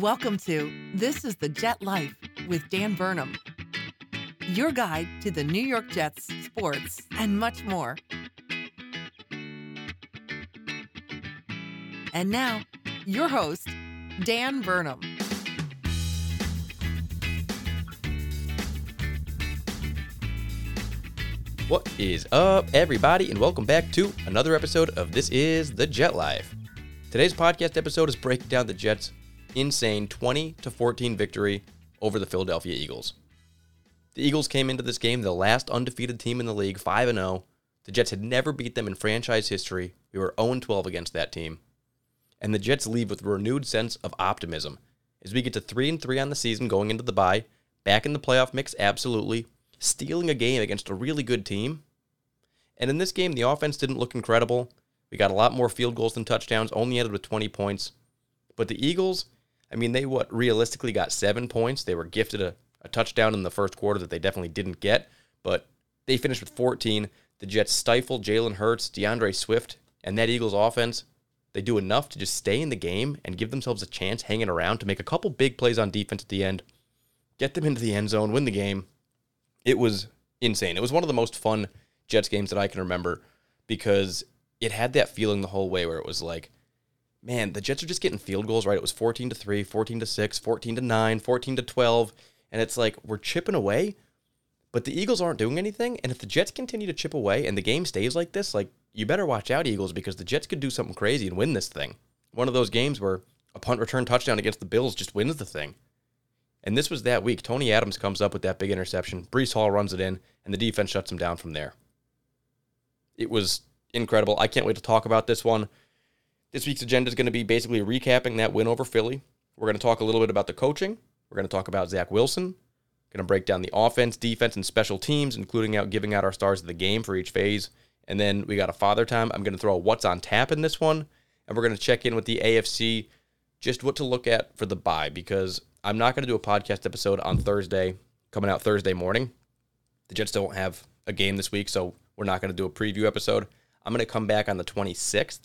Welcome to This is the Jet Life with Dan Burnham, your guide to the New York Jets, sports, and much more. And now, your host, Dan Burnham. What is up, everybody, and welcome back to another episode of This is the Jet Life. Today's podcast episode is breaking down the Jets' insane 20 to 14 victory over the Philadelphia Eagles. The Eagles came into this game the last undefeated team in the league, 5 0. The Jets had never beat them in franchise history. We were 0 12 against that team. And the Jets leave with a renewed sense of optimism as we get to 3 3 on the season going into the bye, back in the playoff mix, absolutely, stealing a game against a really good team. And in this game, the offense didn't look incredible. We got a lot more field goals than touchdowns, only ended with 20 points. But the Eagles, I mean, they what realistically got seven points. They were gifted a, a touchdown in the first quarter that they definitely didn't get, but they finished with 14. The Jets stifled Jalen Hurts, D'Andre Swift, and that Eagles offense. They do enough to just stay in the game and give themselves a chance hanging around to make a couple big plays on defense at the end, get them into the end zone, win the game, it was insane. It was one of the most fun Jets games that I can remember because it had that feeling the whole way where it was like, man, the Jets are just getting field goals, right? It was 14 to 3, 14 to 6, 14 to 9, 14 to 12, and it's like we're chipping away, but the Eagles aren't doing anything, and if the Jets continue to chip away and the game stays like this, like you better watch out Eagles because the Jets could do something crazy and win this thing. One of those games where a punt return touchdown against the Bills just wins the thing. And this was that week. Tony Adams comes up with that big interception. Breece Hall runs it in, and the defense shuts him down from there. It was incredible. I can't wait to talk about this one. This week's agenda is going to be basically recapping that win over Philly. We're going to talk a little bit about the coaching. We're going to talk about Zach Wilson. Going to break down the offense, defense, and special teams, including out giving out our stars of the game for each phase. And then we got a father time. I'm going to throw a what's on tap in this one, and we're going to check in with the AFC, just what to look at for the bye because I'm not going to do a podcast episode on Thursday, coming out Thursday morning. The Jets don't have a game this week, so we're not going to do a preview episode. I'm going to come back on the 26th.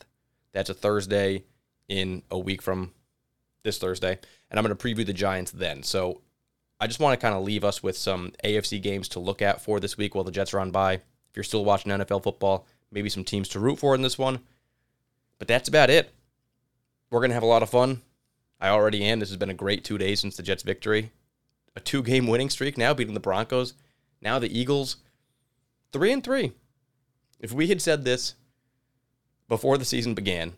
That's a Thursday in a week from this Thursday, and I'm going to preview the Giants then. So I just want to kind of leave us with some AFC games to look at for this week while the Jets are on by. If you're still watching NFL football, maybe some teams to root for in this one. But that's about it. We're going to have a lot of fun. I already am. This has been a great two days since the Jets' victory. A two game winning streak now, beating the Broncos. Now the Eagles, three and three. If we had said this before the season began,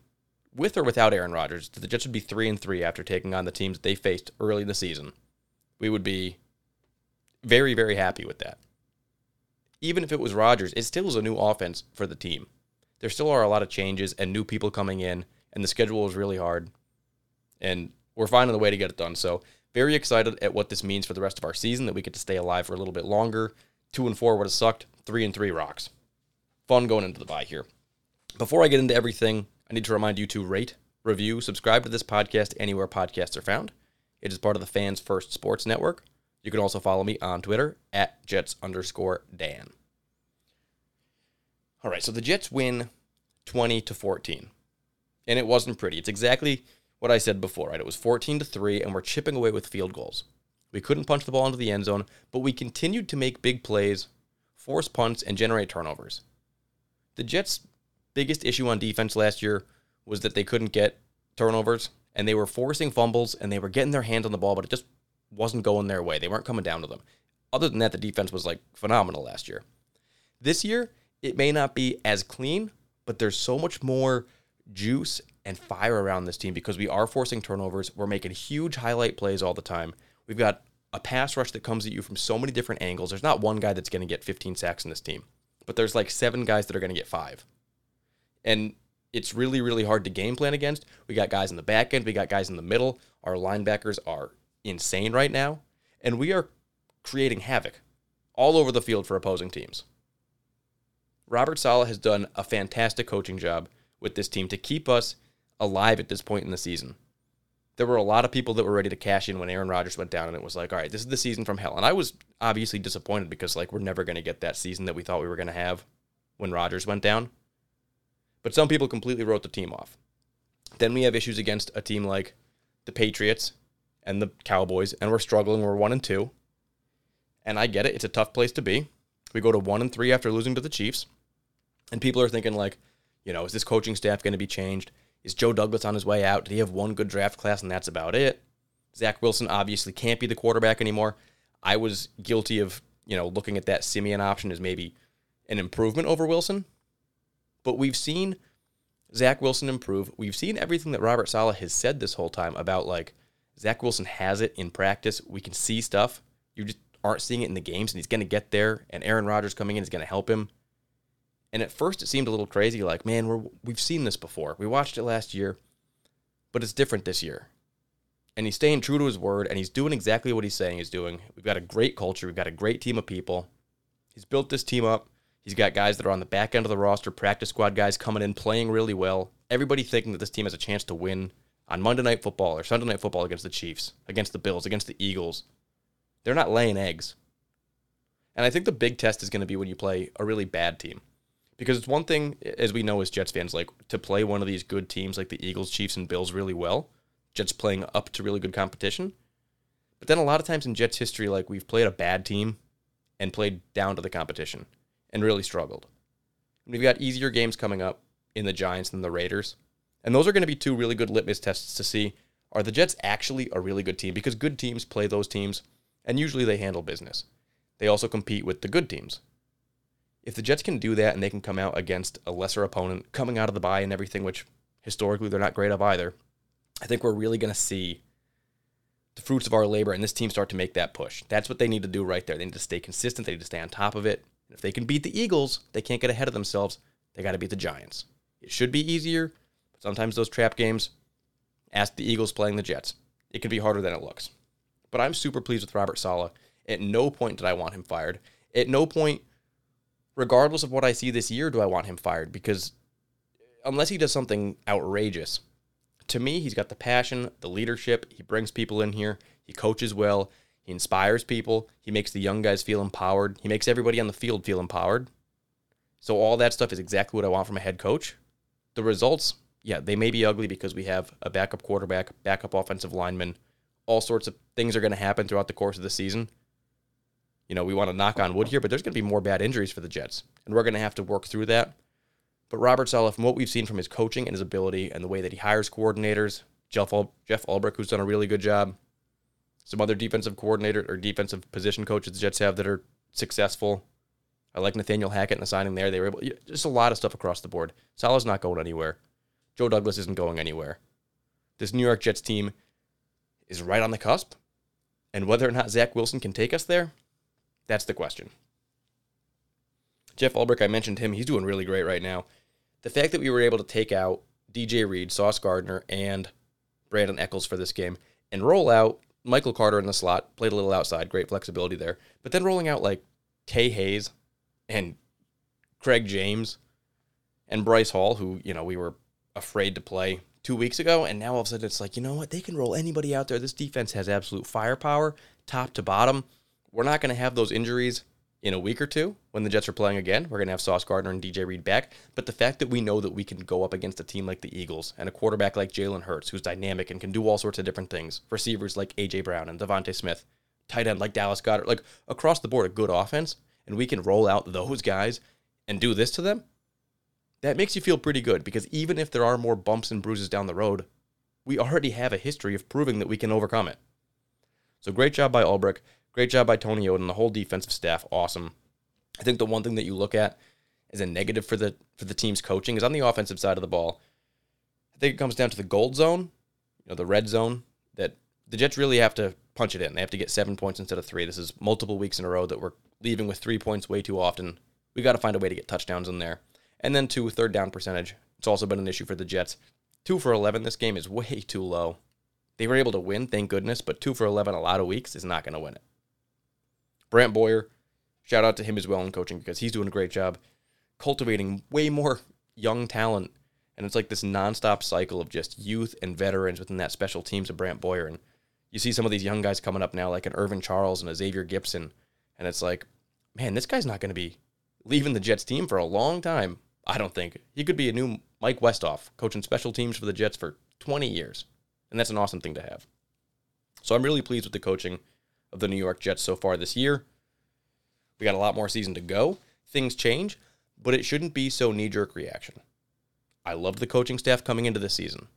with or without Aaron Rodgers, the Jets would be three and three after taking on the teams they faced early in the season. We would be very, very happy with that. Even if it was Rodgers, it still is a new offense for the team. There still are a lot of changes and new people coming in, and the schedule is really hard and we're finding the way to get it done. So very excited at what this means for the rest of our season that we get to stay alive for a little bit longer. Two and four would have sucked. Three and three rocks. Fun going into the bye here. Before I get into everything, I need to remind you to rate, review, subscribe to this podcast anywhere podcasts are found. It is part of the Fans First Sports Network. You can also follow me on Twitter at Jets underscore Dan. All right, so the Jets win 20 to 14. And it wasn't pretty. It's exactly what I said before, right? It was 14 to 3, and we're chipping away with field goals. We couldn't punch the ball into the end zone, but we continued to make big plays, force punts, and generate turnovers. The Jets' biggest issue on defense last year was that they couldn't get turnovers. and they were forcing fumbles and they were getting their hands on the ball, but it just wasn't going their way. They weren't coming down to them. Other than that, the defense was like phenomenal last year. This year, it may not be as clean, but there's so much more juice and fire around this team because we are forcing turnovers. We're making huge highlight plays all the time. We've got a pass rush that comes at you from so many different angles. There's not one guy that's going to get 15 sacks in this team, but there's like seven guys that are going to get five. And it's really, really hard to game plan against. We got guys in the back end, we got guys in the middle. Our linebackers are insane right now, and we are creating havoc all over the field for opposing teams. Robert Saleh has done a fantastic coaching job with this team to keep us alive at this point in the season. There were a lot of people that were ready to cash in when Aaron Rodgers went down, and it was like, all right, this is the season from hell. And I was obviously disappointed because, like, we're never going to get that season that we thought we were going to have when Rodgers went down. But some people completely wrote the team off. Then we have issues against a team like the Patriots and the Cowboys, and we're struggling. We're one and two. And I get it. It's a tough place to be. We go to one and three after losing to the Chiefs. And people are thinking, like, you know, is this coaching staff going to be changed? Is Joe Douglas on his way out? Did he have one good draft class and that's about it? Zach Wilson obviously can't be the quarterback anymore. I was guilty of, you know, looking at that Siemian option as maybe an improvement over Wilson. But we've seen Zach Wilson improve. We've seen everything that Robert Saleh has said this whole time about like Zach Wilson has it in practice. We can see stuff. You just aren't seeing it in the games, and he's going to get there. And Aaron Rodgers coming in is going to help him. And at first, it seemed a little crazy. Like, man, we're we've seen this before. We watched it last year, but it's different this year. And he's staying true to his word, and he's doing exactly what he's saying he's doing. We've got a great culture. We've got a great team of people. He's built this team up. He's got guys that are on the back end of the roster, practice squad guys coming in, playing really well. Everybody thinking that this team has a chance to win on Monday Night Football or Sunday Night Football against the Chiefs, against the Bills, against the Eagles. They're not laying eggs. And I think the big test is going to be when you play a really bad team. Because it's one thing, as we know as Jets fans, like to play one of these good teams like the Eagles, Chiefs, and Bills really well. Jets playing up to really good competition. But then a lot of times in Jets history, like we've played a bad team and played down to the competition and really struggled. We've got easier games coming up in the Giants than the Raiders. And those are going to be two really good litmus tests to see are the Jets actually a really good team? Because good teams play those teams, and usually they handle business. They also compete with the good teams. If the Jets can do that and they can come out against a lesser opponent, coming out of the bye and everything, which historically they're not great of either, I think we're really going to see the fruits of our labor and this team start to make that push. That's what they need to do right there. They need to stay consistent, they need to stay on top of it. If they can beat the Eagles, they can't get ahead of themselves. They got to beat the Giants. It should be easier, but sometimes those trap games, ask the Eagles playing the Jets. It can be harder than it looks. But I'm super pleased with Robert Saleh. At no point did I want him fired. At no point, regardless of what I see this year, do I want him fired because unless he does something outrageous, to me, he's got the passion, the leadership. He brings people in here. He coaches well. He inspires people. He makes the young guys feel empowered. He makes everybody on the field feel empowered. So all that stuff is exactly what I want from a head coach. The results, yeah, they may be ugly because we have a backup quarterback, backup offensive lineman. All sorts of things are going to happen throughout the course of the season. You know, we want to knock on wood here, but there's going to be more bad injuries for the Jets, and we're going to have to work through that. But Robert Saleh, from what we've seen from his coaching and his ability and the way that he hires coordinators, Jeff, Ul- Jeff Ulbrich, who's done a really good job, some other defensive coordinator or defensive position coaches the Jets have that are successful. I like Nathaniel Hackett and the signing there. They were able, just a lot of stuff across the board. Saleh's not going anywhere. Joe Douglas isn't going anywhere. This New York Jets team is right on the cusp. And whether or not Zach Wilson can take us there, that's the question. Jeff Ulbrich, I mentioned him. He's doing really great right now. The fact that we were able to take out DJ Reed, Sauce Gardner, and Brandon Echols for this game and roll out Michael Carter in the slot, played a little outside, great flexibility there. But then rolling out like Tae Hayes and Craig James and Bryce Hall, who, you know, we were afraid to play two weeks ago. And now all of a sudden it's like, you know what? They can roll anybody out there. This defense has absolute firepower, top to bottom. We're not going to have those injuries in a week or two when the Jets are playing again. We're going to have Sauce Gardner and DJ Reed back. But the fact that we know that we can go up against a team like the Eagles and a quarterback like Jalen Hurts, who's dynamic and can do all sorts of different things, receivers like A.J. Brown and DeVonta Smith, tight end like Dallas Goedert, like across the board, a good offense, and we can roll out those guys and do this to them, that makes you feel pretty good because even if there are more bumps and bruises down the road, we already have a history of proving that we can overcome it. So great job by Ulbrich. Great job by Tony Oden, the whole defensive staff. Awesome. I think the one thing that you look at as a negative for the for the team's coaching is on the offensive side of the ball. I think it comes down to the gold zone, you know, the red zone that the Jets really have to punch it in. They have to get seven points instead of three. This is multiple weeks in a row that we're leaving with three points way too often. We got to find a way to get touchdowns in there. And then two, third down percentage. It's also been an issue for the Jets. Two for 11 this game is way too low. They were able to win, thank goodness, but two for 11 a lot of weeks is not going to win it. Brant Boyer, shout out to him as well in coaching because he's doing a great job cultivating way more young talent. And it's like this nonstop cycle of just youth and veterans within that special teams of Brant Boyer. And you see some of these young guys coming up now, like an Irvin Charles and a Xavier Gipson. And it's like, man, this guy's not going to be leaving the Jets team for a long time. I don't think. He could be a new Mike Westhoff, coaching special teams for the Jets for 20 years. And that's an awesome thing to have. So I'm really pleased with the coaching of the New York Jets so far this year. We got a lot more season to go. Things change, but it shouldn't be so knee jerk reaction. I loved the coaching staff coming into this season.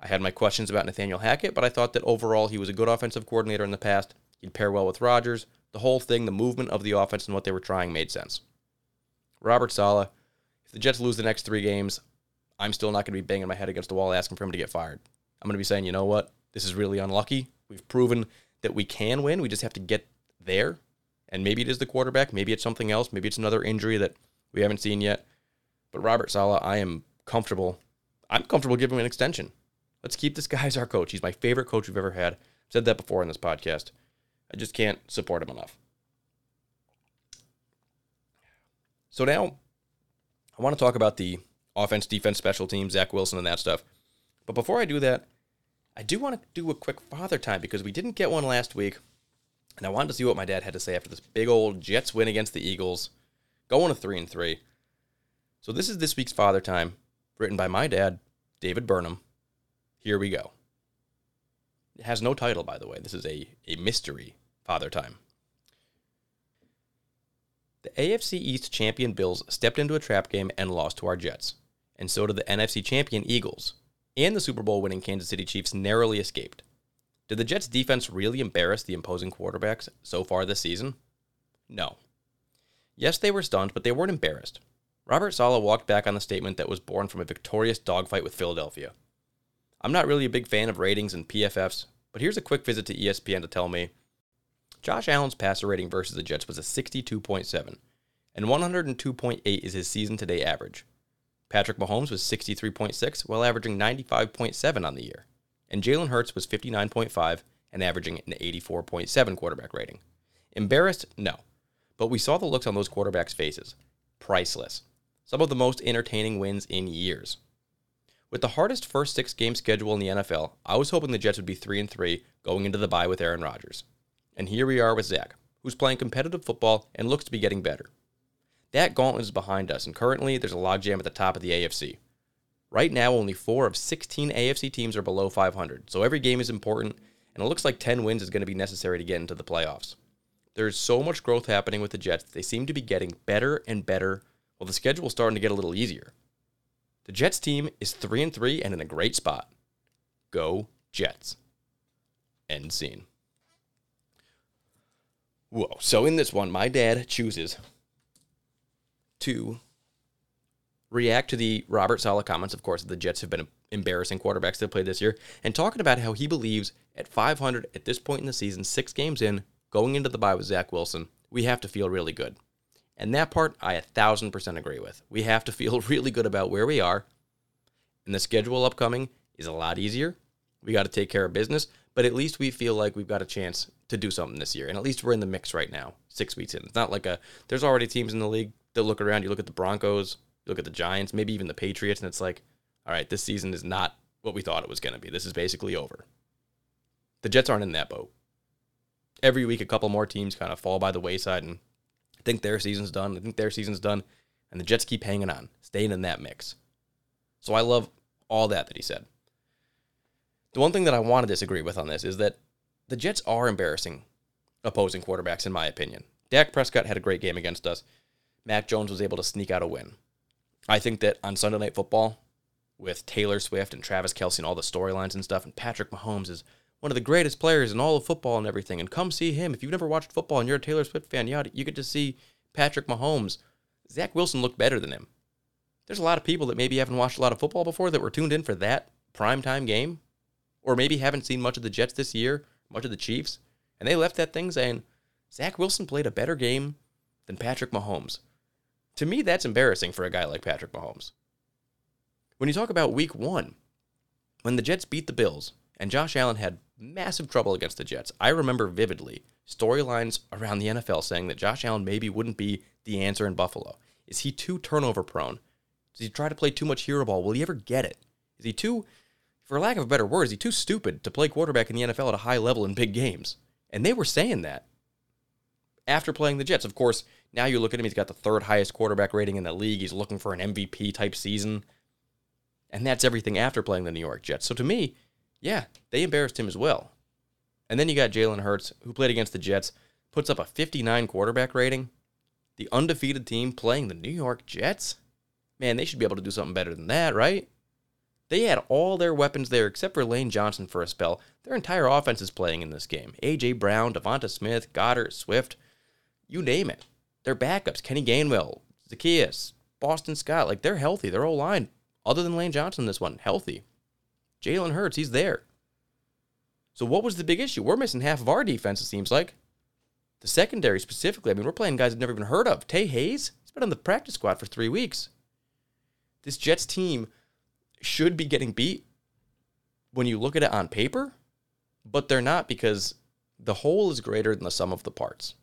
I had my questions about Nathaniel Hackett, but I thought that overall he was a good offensive coordinator in the past. He'd pair well with Rodgers. The whole thing, the movement of the offense and what they were trying made sense. Robert Saleh, if the Jets lose the next three games, I'm still not going to be banging my head against the wall asking for him to get fired. I'm going to be saying, you know what? This is really unlucky. We've proven that we can win. We just have to get there. And maybe it is the quarterback. Maybe it's something else. Maybe it's another injury that we haven't seen yet. But Robert Saleh, I am comfortable. I'm comfortable giving him an extension. Let's keep this guy as our coach. He's my favorite coach we've ever had. I've said that before in this podcast. I just can't support him enough. So now I want to talk about the offense, defense, special teams, Zach Wilson, and that stuff. But before I do that, I do want to do a quick father time because we didn't get one last week. And I wanted to see what my dad had to say after this big old Jets win against the Eagles, going to three and three. So this is this week's father time, written by my dad, David Burnham. Here we go. It has no title, by the way. This is a, a mystery father time. The AFC East champion Bills stepped into a trap game and lost to our Jets, and so did the NFC champion Eagles, and the Super Bowl winning Kansas City Chiefs narrowly escaped. Did the Jets defense really embarrass the imposing quarterbacks so far this season? No. Yes, they were stunned, but they weren't embarrassed. Robert Saleh walked back on the statement that was born from a victorious dogfight with Philadelphia. I'm not really a big fan of ratings and PFFs, but here's a quick visit to ESPN to tell me Josh Allen's passer rating versus the Jets was a 62.7, and 102.8 is his season to date average. Patrick Mahomes was 63.6 while averaging 95.7 on the year, and Jalen Hurts was 59.5 and averaging an 84.7 quarterback rating. Embarrassed? No. But we saw the looks on those quarterbacks' faces. Priceless. Some of the most entertaining wins in years. With the hardest first six game schedule in the NFL, I was hoping the Jets would be 3 and 3 going into the bye with Aaron Rodgers. And here we are with Zach, who's playing competitive football and looks to be getting better. That gauntlet is behind us, and currently there's a logjam at the top of the AFC. Right now, only four of 16 AFC teams are below 500, so every game is important, and it looks like 10 wins is going to be necessary to get into the playoffs. There's so much growth happening with the Jets, they seem to be getting better and better, while the schedule is starting to get a little easier. The Jets team is 3 and 3 and in a great spot. Go Jets. End scene. Whoa. So in this one, my dad chooses to react to the Robert Saleh comments, of course, the Jets have been embarrassing quarterbacks that played this year, and talking about how he believes at 500 at this point in the season, six games in, going into the bye with Zach Wilson, we have to feel really good. And that part I a thousand percent agree with. We have to feel really good about where we are. And the schedule upcoming is a lot easier. We got to take care of business, but at least we feel like we've got a chance to do something this year. And at least we're in the mix right now, six weeks in. It's not like a, there's already teams in the league that look around. You look at the Broncos, you look at the Giants, maybe even the Patriots, and it's like, all right, this season is not what we thought it was going to be. This is basically over. The Jets aren't in that boat. Every week, a couple more teams kind of fall by the wayside and think their season's done. I think their season's done. And the Jets keep hanging on, staying in that mix. So I love all that that he said. The one thing that I want to disagree with on this is that the Jets are embarrassing opposing quarterbacks, in my opinion. Dak Prescott had a great game against us. Mac Jones was able to sneak out a win. I think that on Sunday Night Football, with Taylor Swift and Travis Kelce and all the storylines and stuff. And Patrick Mahomes is one of the greatest players in all of football and everything. And come see him. If you've never watched football and you're a Taylor Swift fan, you, you get to see Patrick Mahomes. Zach Wilson looked better than him. There's a lot of people that maybe haven't watched a lot of football before that were tuned in for that primetime game, or maybe haven't seen much of the Jets this year, much of the Chiefs, and they left that thing saying, Zach Wilson played a better game than Patrick Mahomes. To me, that's embarrassing for a guy like Patrick Mahomes. When you talk about week one, when the Jets beat the Bills and Josh Allen had massive trouble against the Jets, I remember vividly storylines around the NFL saying that Josh Allen maybe wouldn't be the answer in Buffalo. Is he too turnover prone? Does he try to play too much hero ball? Will he ever get it? Is he too, for lack of a better word, is he too stupid to play quarterback in the NFL at a high level in big games? And they were saying that after playing the Jets. Of course, now you look at him, he's got the third highest quarterback rating in the league. He's looking for an MVP type season. And that's everything after playing the New York Jets. So to me, yeah, they embarrassed him as well. And then you got Jalen Hurts, who played against the Jets, puts up a 59 quarterback rating. The undefeated team playing the New York Jets? Man, they should be able to do something better than that, right? They had all their weapons there except for Lane Johnson for a spell. Their entire offense is playing in this game. A.J. Brown, Devonta Smith, Goedert, Swift, you name it. Their backups, Kenny Gainwell, Zaccheaus, Boston Scott, like they're healthy. Their whole line, other than Lane Johnson, this one, healthy. Jalen Hurts, he's there. So what was the big issue? We're missing half of our defense, it seems like. The secondary specifically, I mean, we're playing guys I've never even heard of. Tae Hayes, he's been on the practice squad for three weeks. This Jets team should be getting beat when you look at it on paper, but they're not because the whole is greater than the sum of the parts.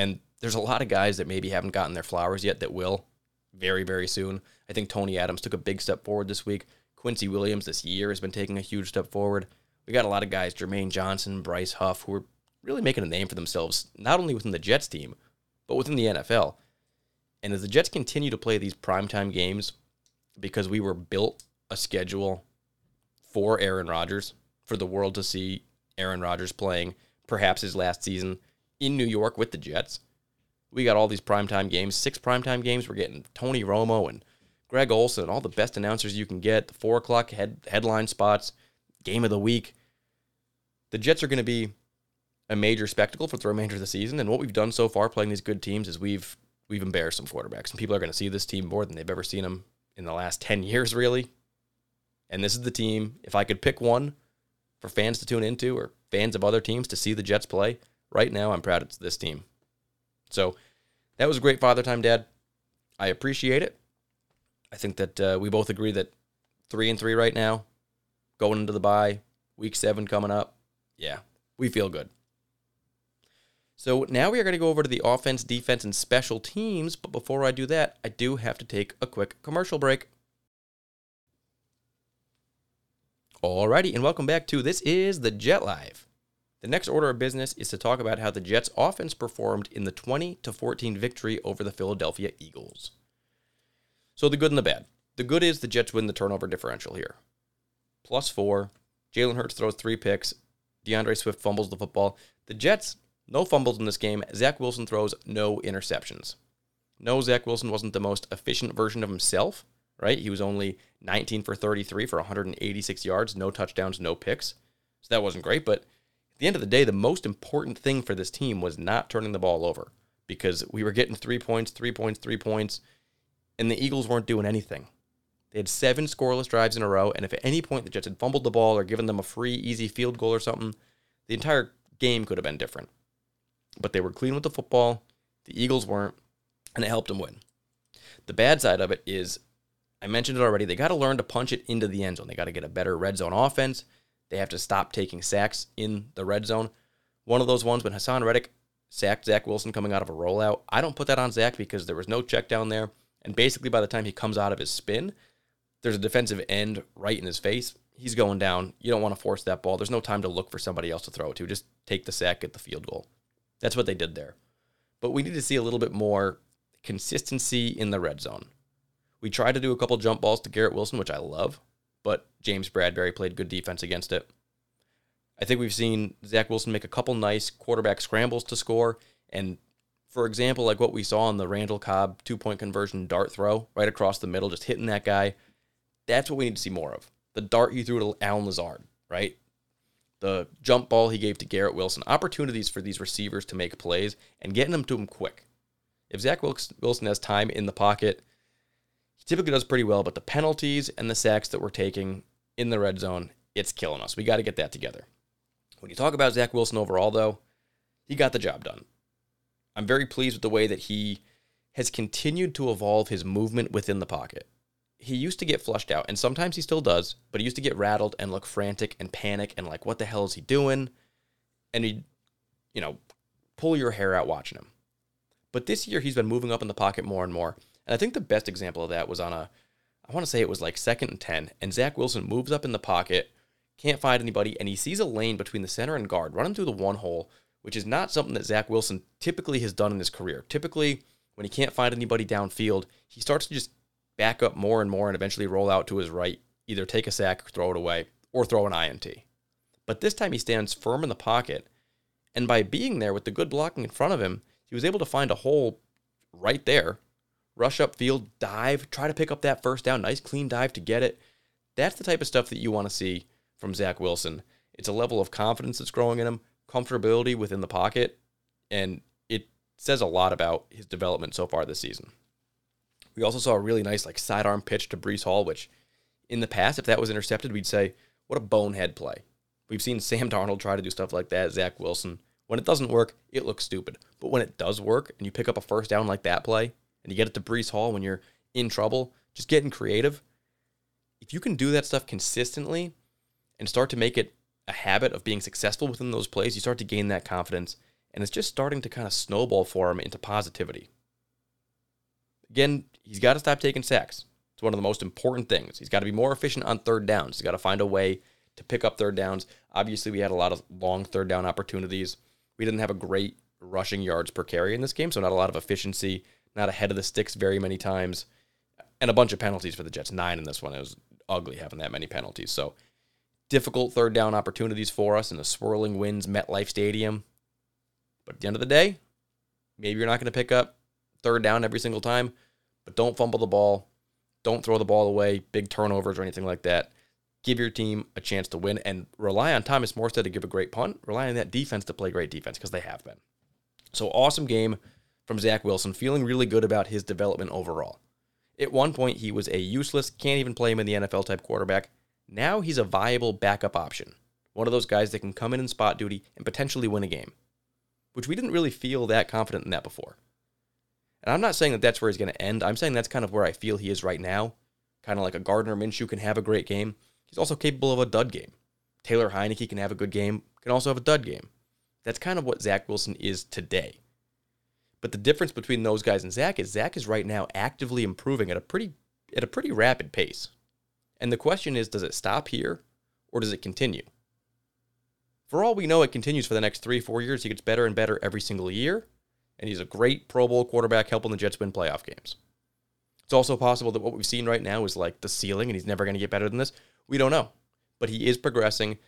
And there's a lot of guys that maybe haven't gotten their flowers yet that will very, very soon. I think Tony Adams took a big step forward this week. Quincy Williams this year has been taking a huge step forward. We got a lot of guys, Jermaine Johnson, Bryce Huff, who are really making a name for themselves, not only within the Jets team, but within the NFL. And as the Jets continue to play these primetime games, because we were built a schedule for Aaron Rodgers, for the world to see Aaron Rodgers playing perhaps his last season in New York with the Jets. We got all these primetime games, six primetime games. We're getting Tony Romo and Greg Olsen, all the best announcers you can get, the four o'clock head, headline spots, game of the week. The Jets are going to be a major spectacle for the remainder of the season. And what we've done so far playing these good teams is we've we've embarrassed some quarterbacks. And people are going to see this team more than they've ever seen them in the last 10 years, really. And this is the team, if I could pick one for fans to tune into or fans of other teams to see the Jets play, right now I'm proud it's this team. So that was a great Father Time, Dad. I appreciate it. I think that uh, we both agree that three and three right now, going into the bye, week seven coming up. Yeah, we feel good. So now we are going to go over to the offense, defense, and special teams. But before I do that, I do have to take a quick commercial break. Alrighty, and welcome back to This is the Jet Life. The next order of business is to talk about how the Jets offense performed in the 20 to 14 victory over the Philadelphia Eagles. So the good and the bad. The good is the Jets win the turnover differential here. Plus four. Jalen Hurts throws three picks. D'Andre Swift fumbles the football. The Jets, no fumbles in this game. Zach Wilson throws no interceptions. No, Zach Wilson wasn't the most efficient version of himself, right? He was only 19 for 33 for 186 yards, no touchdowns, no picks. So that wasn't great, but the end of the day, the most important thing for this team was not turning the ball over because we were getting three points, three points, three points, and the Eagles weren't doing anything. They had seven scoreless drives in a row, and if at any point the Jets had fumbled the ball or given them a free, easy field goal or something, the entire game could have been different. But they were clean with the football, the Eagles weren't, and it helped them win. The bad side of it is, I mentioned it already, they got to learn to punch it into the end zone. They got to get a better red zone offense. They have to stop taking sacks in the red zone. One of those ones when Haason Reddick sacked Zach Wilson coming out of a rollout. I don't put that on Zach because there was no check down there. And basically, by the time he comes out of his spin, there's a defensive end right in his face. He's going down. You don't want to force that ball. There's no time to look for somebody else to throw it to. Just take the sack, get the field goal. That's what they did there. But we need to see a little bit more consistency in the red zone. We tried to do a couple jump balls to Garrett Wilson, which I love but James Bradberry played good defense against it. I think we've seen Zach Wilson make a couple nice quarterback scrambles to score. And for example, like what we saw on the Randall Cobb two point conversion dart throw right across the middle, just hitting that guy. That's what we need to see more of. The dart he threw to Allen Lazard, right? The jump ball he gave to Garrett Wilson. Opportunities for these receivers to make plays and getting them to him quick. If Zach Wilson has time in the pocket, he typically does pretty well, but the penalties and the sacks that we're taking in the red zone, it's killing us. We got to get that together. When you talk about Zach Wilson overall, though, he got the job done. I'm very pleased with the way that he has continued to evolve his movement within the pocket. He used to get flushed out, and sometimes he still does, but he used to get rattled and look frantic and panic and like, what the hell is he doing? And he, you know, pull your hair out watching him. But this year, he's been moving up in the pocket more and more. And I think the best example of that was on a, I want to say it was like second and 10, and Zach Wilson moves up in the pocket, can't find anybody, and he sees a lane between the center and guard running through the one hole, which is not something that Zach Wilson typically has done in his career. Typically, when he can't find anybody downfield, he starts to just back up more and more and eventually roll out to his right, either take a sack, throw it away, or throw an INT. But this time he stands firm in the pocket, and by being there with the good blocking in front of him, he was able to find a hole right there, rush upfield, dive, try to pick up that first down, nice clean dive to get it. That's the type of stuff that you want to see from Zach Wilson. It's a level of confidence that's growing in him, comfortability within the pocket, and it says a lot about his development so far this season. We also saw a really nice like sidearm pitch to Breece Hall, which in the past, if that was intercepted, we'd say, what a bonehead play. We've seen Sam Darnold try to do stuff like that, Zach Wilson. When it doesn't work, it looks stupid. But when it does work and you pick up a first down like that play and you get it to Breece Hall when you're in trouble, just getting creative. If you can do that stuff consistently and start to make it a habit of being successful within those plays, you start to gain that confidence and it's just starting to kind of snowball for him into positivity. Again, he's got to stop taking sacks. It's one of the most important things. He's got to be more efficient on third downs. He's got to find a way to pick up third downs. Obviously, we had a lot of long third down opportunities. We didn't have a great rushing yards per carry in this game, so not a lot of efficiency, not ahead of the sticks very many times, and a bunch of penalties for the Jets. Nine in this one. It was ugly having that many penalties. So difficult third down opportunities for us in the swirling winds MetLife Stadium. But at the end of the day, maybe you're not going to pick up third down every single time, but don't fumble the ball. Don't throw the ball away, big turnovers or anything like that. Give your team a chance to win and rely on Thomas Morstead to give a great punt. Rely on that defense to play great defense because they have been. So awesome game from Zach Wilson, feeling really good about his development overall. At one point, he was a useless, can't even play him in the NFL type quarterback. Now he's a viable backup option. One of those guys that can come in in spot duty and potentially win a game which we didn't really feel that confident in that before. And I'm not saying that that's where he's going to end. I'm saying that's kind of where I feel he is right now. Kind of like a Gardner Minshew can have a great game. He's also capable of a dud game. Taylor Heinicke can have a good game, can also have a dud game. That's kind of what Zach Wilson is today. But the difference between those guys and Zach is Zach is right now actively improving at a pretty at a pretty rapid pace. And the question is, does it stop here or does it continue? For all we know, it continues for the next three, four years. He gets better and better every single year, and he's a great Pro Bowl quarterback helping the Jets win playoff games. It's also possible that what we've seen right now is like the ceiling, and he's never going to get better than this. We don't know, but he is progressing.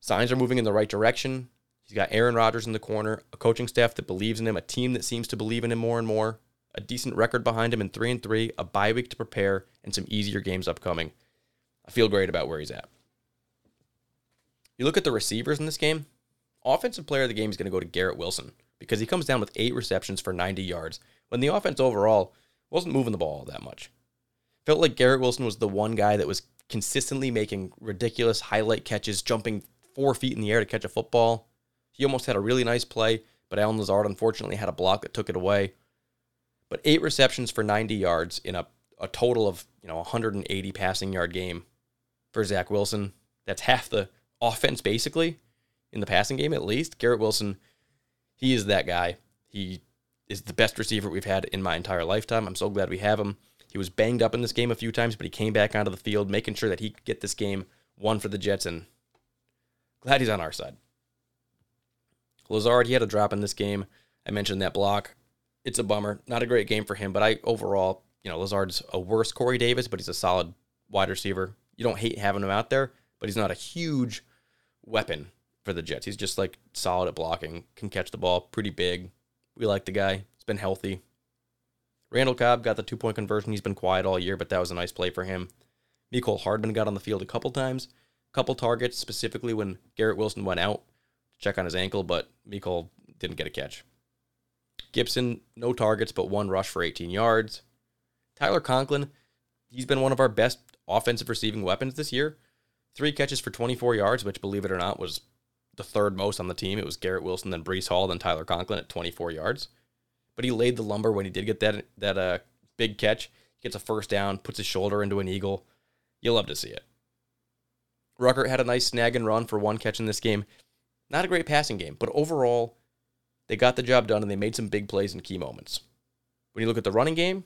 Signs are moving in the right direction. He's got Aaron Rodgers in the corner, a coaching staff that believes in him, a team that seems to believe in him more and more, a decent record behind him in three and three, a bye week to prepare, and some easier games upcoming. I feel great about where he's at. You look at the receivers in this game, offensive player of the game is going to go to Garrett Wilson because he comes down with eight receptions for 90 yards when the offense overall wasn't moving the ball that much. Felt like Garrett Wilson was the one guy that was consistently making ridiculous highlight catches, jumping four feet in the air to catch a football. He almost had a really nice play, but Allen Lazard unfortunately had a block that took it away. But eight receptions for 90 yards in a, a total of you know 180 passing yard game for Zach Wilson. That's half the offense, basically, in the passing game at least. Garrett Wilson, he is that guy. He is the best receiver we've had in my entire lifetime. I'm so glad we have him. He was banged up in this game a few times, but he came back onto the field, making sure that he could get this game won for the Jets, and glad he's on our side. Lazard, he had a drop in this game. I mentioned that block. It's a bummer. Not a great game for him, but I overall, you know, Lazard's a worse Corey Davis, but he's a solid wide receiver. You don't hate having him out there, but he's not a huge weapon for the Jets. He's just like solid at blocking, can catch the ball, pretty big. We like the guy. He's been healthy. Randall Cobb got the two point conversion. He's been quiet all year, but that was a nice play for him. Mecole Hardman got on the field a couple times, couple targets, specifically when Garrett Wilson went out check on his ankle, but Mecole didn't get a catch. Gipson, no targets, but one rush for 18 yards. Tyler Conklin, he's been one of our best offensive receiving weapons this year. Three catches for 24 yards, which, believe it or not, was the third most on the team. It was Garrett Wilson, then Breece Hall, then Tyler Conklin at 24 yards. But he laid the lumber when he did get that that uh, big catch. He gets a first down, puts his shoulder into an eagle. You'll love to see it. Ruckert had a nice snag and run for one catch in this game. Not a great passing game, but overall, they got the job done and they made some big plays in key moments. When you look at the running game,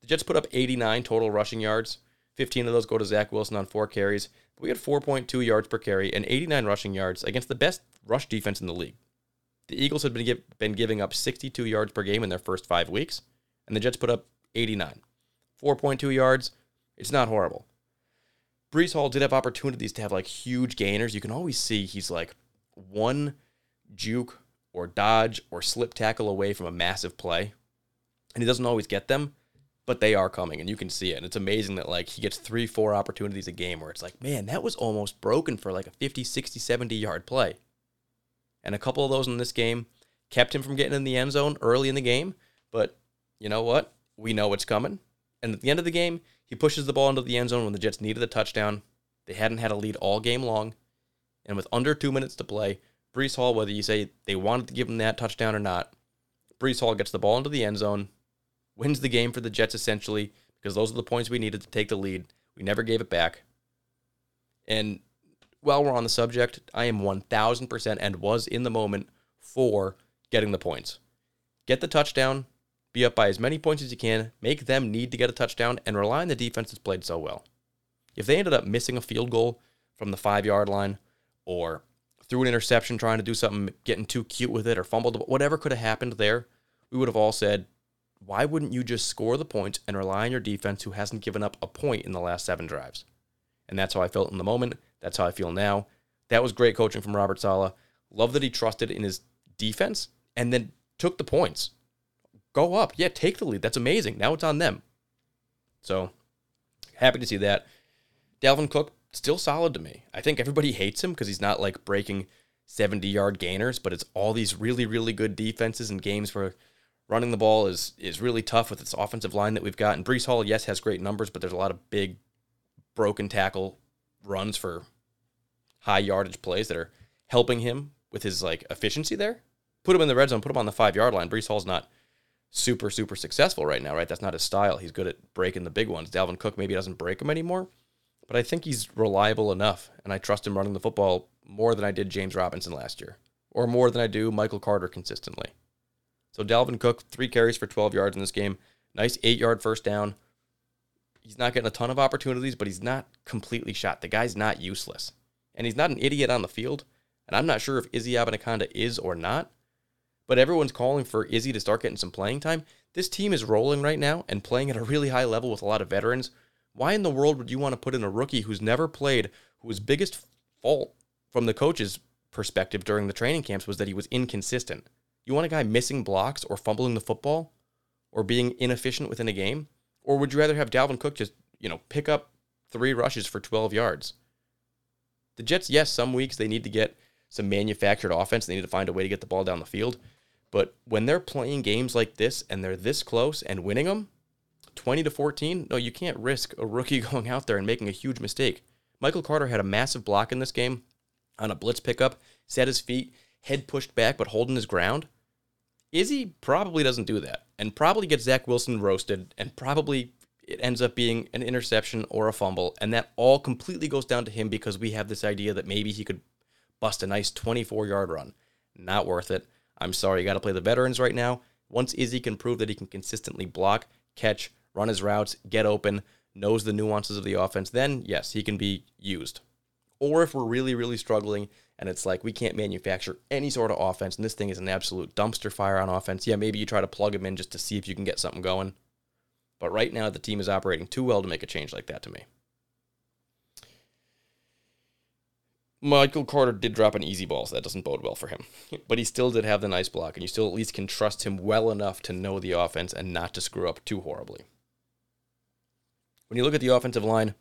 the Jets put up 89 total rushing yards. 15 of those go to Zach Wilson on four carries. We had 4.2 yards per carry and 89 rushing yards against the best rush defense in the league. The Eagles had been, give, been giving up 62 yards per game in their first five weeks, and the Jets put up 89. 4.2 yards, it's not horrible. Breece Hall did have opportunities to have like huge gainers. You can always see he's like one juke or dodge or slip tackle away from a massive play. And he doesn't always get them, but they are coming and you can see it. And it's amazing that like he gets three, four opportunities a game where it's like, man, that was almost broken for like a 50, 60, 70 yard play. And a couple of those in this game kept him from getting in the end zone early in the game. But you know what? We know what's coming. And at the end of the game, he pushes the ball into the end zone when the Jets needed a touchdown. They hadn't had a lead all game long. And with under two minutes to play, Breece Hall, whether you say they wanted to give him that touchdown or not, Breece Hall gets the ball into the end zone, wins the game for the Jets essentially, because those are the points we needed to take the lead. We never gave it back. And while we're on the subject, I am 1000% and was in the moment for getting the points. Get the touchdown, be up by as many points as you can, make them need to get a touchdown, and rely on the defense that's played so well. If they ended up missing a field goal from the five yard line or threw an interception trying to do something, getting too cute with it, or fumbled, whatever could have happened there, we would have all said, why wouldn't you just score the points and rely on your defense who hasn't given up a point in the last seven drives? And that's how I felt in the moment. That's how I feel now. That was great coaching from Robert Saleh. Love that he trusted in his defense and then took the points. Go up. Yeah, take the lead. That's amazing. Now it's on them. So happy to see that. Dalvin Cook, still solid to me. I think everybody hates him because he's not like breaking 70 yard gainers, but it's all these really, really good defenses and games where running the ball is is really tough with this offensive line that we've got. And Breece Hall, yes, has great numbers, but there's a lot of big broken tackle runs for high yardage plays that are helping him with his like efficiency there. Put him in the red zone, put him on the five yard line. Breece Hall's not super, super successful right now, right? That's not his style. He's good at breaking the big ones. Dalvin Cook maybe doesn't break them anymore, but I think he's reliable enough, and I trust him running the football more than I did James Robinson last year, or more than I do Michael Carter consistently. So Dalvin Cook, three carries for 12 yards in this game. Nice eight yard first down. He's not getting a ton of opportunities, but he's not completely shot. The guy's not useless. And he's not an idiot on the field. And I'm not sure if Izzy Abanikanda is or not. But everyone's calling for Izzy to start getting some playing time. This team is rolling right now and playing at a really high level with a lot of veterans. Why in the world would you want to put in a rookie who's never played, whose biggest fault from the coach's perspective during the training camps was that he was inconsistent? You want a guy missing blocks or fumbling the football or being inefficient within a game? Or would you rather have Dalvin Cook just, you know, pick up three rushes for 12 yards? The Jets, yes, some weeks they need to get some manufactured offense. They need to find a way to get the ball down the field. But when they're playing games like this and they're this close and winning them, 20 to 14, no, you can't risk a rookie going out there and making a huge mistake. Michael Carter had a massive block in this game on a blitz pickup, set his feet, head pushed back, but holding his ground. Izzy probably doesn't do that and probably gets Zach Wilson roasted and probably it ends up being an interception or a fumble. And that all completely goes down to him because we have this idea that maybe he could bust a nice 24 yard run. Not worth it. I'm sorry, you got to play the veterans right now. Once Izzy can prove that he can consistently block, catch, run his routes, get open, knows the nuances of the offense, then yes, he can be used. Or if we're really, really struggling and it's like we can't manufacture any sort of offense, and this thing is an absolute dumpster fire on offense. Yeah, maybe you try to plug him in just to see if you can get something going. But right now, the team is operating too well to make a change like that to me. Michael Carter did drop an easy ball, so that doesn't bode well for him. But he still did have the nice block, and you still at least can trust him well enough to know the offense and not to screw up too horribly. When you look at the offensive line,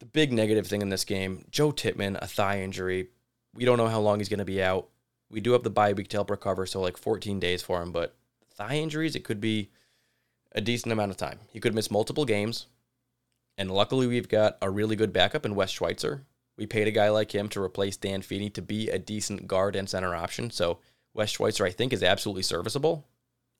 The big negative thing in this game Joe Tippmann, a thigh injury. We don't know how long he's going to be out. We do have the bye week to help recover, so like 14 days for him. But thigh injuries, it could be a decent amount of time. He could miss multiple games. And luckily, we've got a really good backup in Wes Schweitzer. We paid a guy like him to replace Dan Feeney to be a decent guard and center option. So Wes Schweitzer, I think, is absolutely serviceable.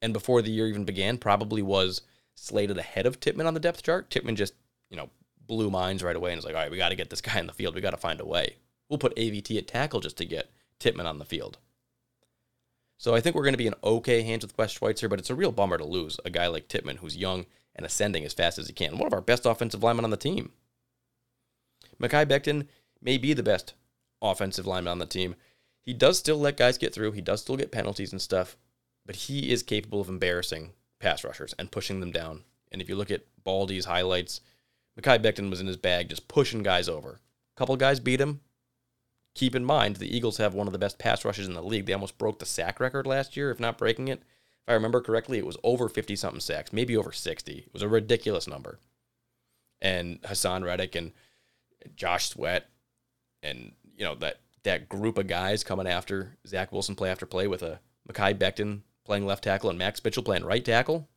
And before the year even began, probably was slated ahead of Tippmann on the depth chart. Tippmann just, you know, blew minds right away and was like, all right, we got to get this guy in the field. We got to find a way. We'll put AVT at tackle just to get Tippmann on the field. So I think we're going to be in okay hands with Wes Schweitzer, but it's a real bummer to lose a guy like Tippmann who's young and ascending as fast as he can. One of our best offensive linemen on the team. Mekhi Becton may be the best offensive lineman on the team. He does still let guys get through. He does still get penalties and stuff, but he is capable of embarrassing pass rushers and pushing them down. And if you look at Baldy's highlights, Mekhi Becton was in his bag just pushing guys over. A couple guys beat him. Keep in mind, the Eagles have one of the best pass rushes in the league. They almost broke the sack record last year, if not breaking it. If I remember correctly, it was over 50 something sacks, maybe over 60. It was a ridiculous number. And Haason Reddick and Josh Sweat and, you know, that, that group of guys coming after Zach Wilson play after play with a Mekhi Becton playing left tackle and Max Mitchell playing right tackle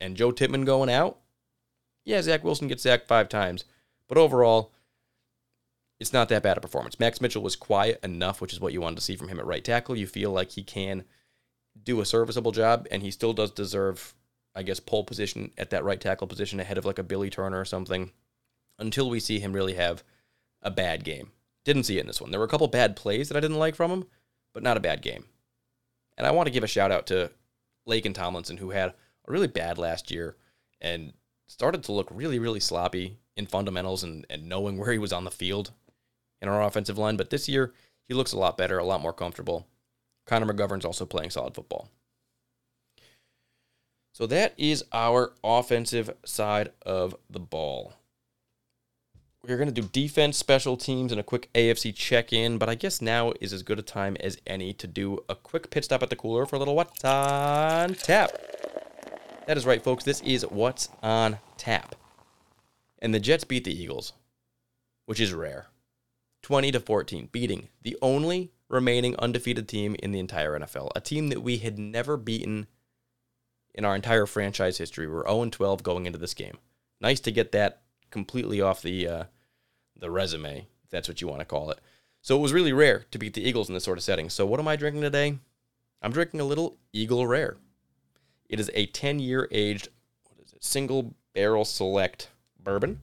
and Joe Tippmann going out yeah, Zach Wilson gets sacked five times, but overall, it's not that bad a performance. Max Mitchell was quiet enough, which is what you wanted to see from him at right tackle. You feel like he can do a serviceable job, and he still does deserve, I guess, pole position at that right tackle position ahead of like a Billy Turner or something until we see him really have a bad game. Didn't see it in this one. There were a couple bad plays that I didn't like from him, but not a bad game. And I want to give a shout out to Laken Tomlinson, who had a really bad last year and started to look really, really sloppy in fundamentals and, and knowing where he was on the field in our offensive line. But this year, he looks a lot better, a lot more comfortable. Connor McGovern's also playing solid football. So that is our offensive side of the ball. We're going to do defense, special teams, and a quick AFC check in, but I guess now is as good a time as any to do a quick pit stop at the cooler for a little what's on tap. That is right, folks. This is what's on tap. And the Jets beat the Eagles, which is rare. 20 to 14, beating the only remaining undefeated team in the entire NFL, a team that we had never beaten in our entire franchise history. We're 0 12 going into this game. Nice to get that completely off the uh, the resume, if that's what you want to call it. So it was really rare to beat the Eagles in this sort of setting. So what am I drinking today? I'm drinking a little Eagle Rare. It is a 10 year aged, what is it, single barrel select bourbon.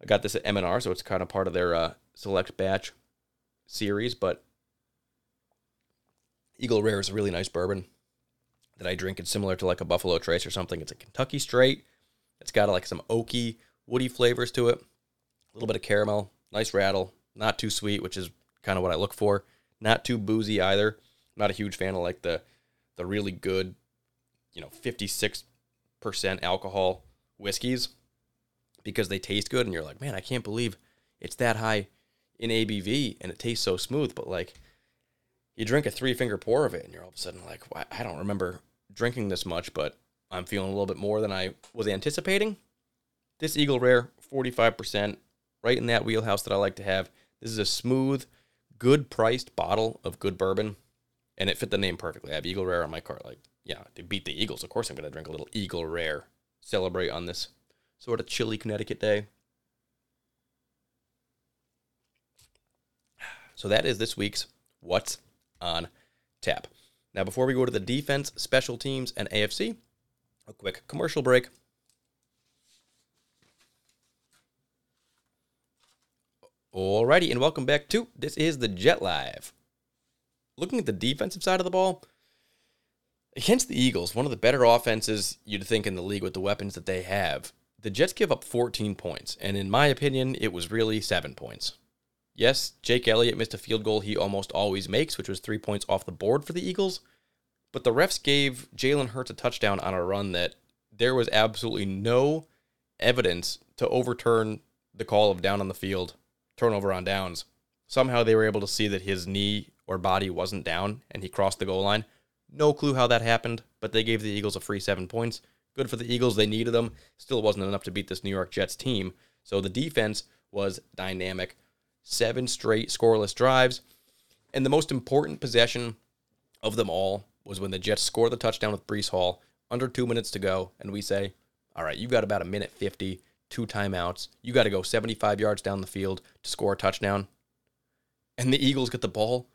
I got this at M&R, so it's kind of part of their uh, select batch series, but Eagle Rare is a really nice bourbon that I drink. It's similar to like a Buffalo Trace or something. It's a Kentucky straight. It's got like some oaky, woody flavors to it. A little bit of caramel, nice rattle, not too sweet, which is kind of what I look for. Not too boozy either. I'm not a huge fan of like the the really good, you know, 56% alcohol whiskeys because they taste good and you're like, man, I can't believe it's that high in ABV and it tastes so smooth. But like, you drink a three finger pour of it and you're all of a sudden like, well, I don't remember drinking this much, but I'm feeling a little bit more than I was anticipating. This Eagle Rare, 45%, right in that wheelhouse that I like to have. This is a smooth, good priced bottle of good bourbon and it fit the name perfectly. I have Eagle Rare on my cart. Like, yeah, to beat the Eagles, of course I'm going to drink a little Eagle Rare. Celebrate on this sort of chilly Connecticut day. So that is this week's What's on Tap. Now, before we go to the defense, special teams, and AFC, a quick commercial break. Alrighty, and welcome back to This is the Jet Life looking at the defensive side of the ball, against the Eagles, one of the better offenses you'd think in the league with the weapons that they have, the Jets give up 14 points. And in my opinion, it was really seven points. Yes, Jake Elliott missed a field goal he almost always makes, which was three points off the board for the Eagles. But the refs gave Jalen Hurts a touchdown on a run that there was absolutely no evidence to overturn the call of down on the field, turnover on downs. Somehow they were able to see that his knee or body wasn't down and he crossed the goal line. No clue how that happened, but they gave the Eagles a free seven points. Good for the Eagles. They needed them. Still wasn't enough to beat this New York Jets team. So the defense was dynamic. Seven straight scoreless drives. And the most important possession of them all was when the Jets score the touchdown with Breece Hall, under two minutes to go, and we say, all right, you've got about a minute 50, two timeouts. You got to go 75 yards down the field to score a touchdown. And the Eagles get the ball,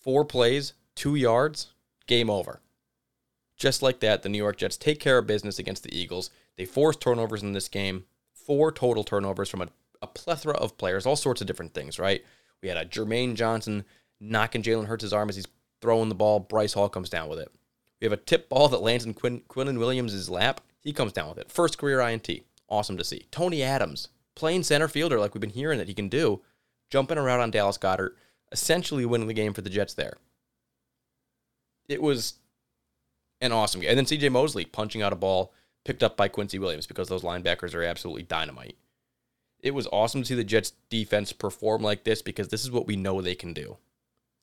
four plays, two yards, game over. Just like that, the New York Jets take care of business against the Eagles. They force turnovers in this game, four total turnovers from a, a plethora of players, all sorts of different things, right? We had a Jermaine Johnson knocking Jalen Hurts' arm as he's throwing the ball. Bryce Hall comes down with it. We have a tip ball that lands in Quinn, Quinnen Williams' lap. He comes down with it. First career INT. Awesome to see. Tony Adams, playing center fielder like we've been hearing that he can do, jumping around on Dallas Goedert, essentially winning the game for the Jets there. It was an awesome game. And then CJ Mosley punching out a ball picked up by Quincy Williams because those linebackers are absolutely dynamite. It was awesome to see the Jets defense perform like this because this is what we know they can do.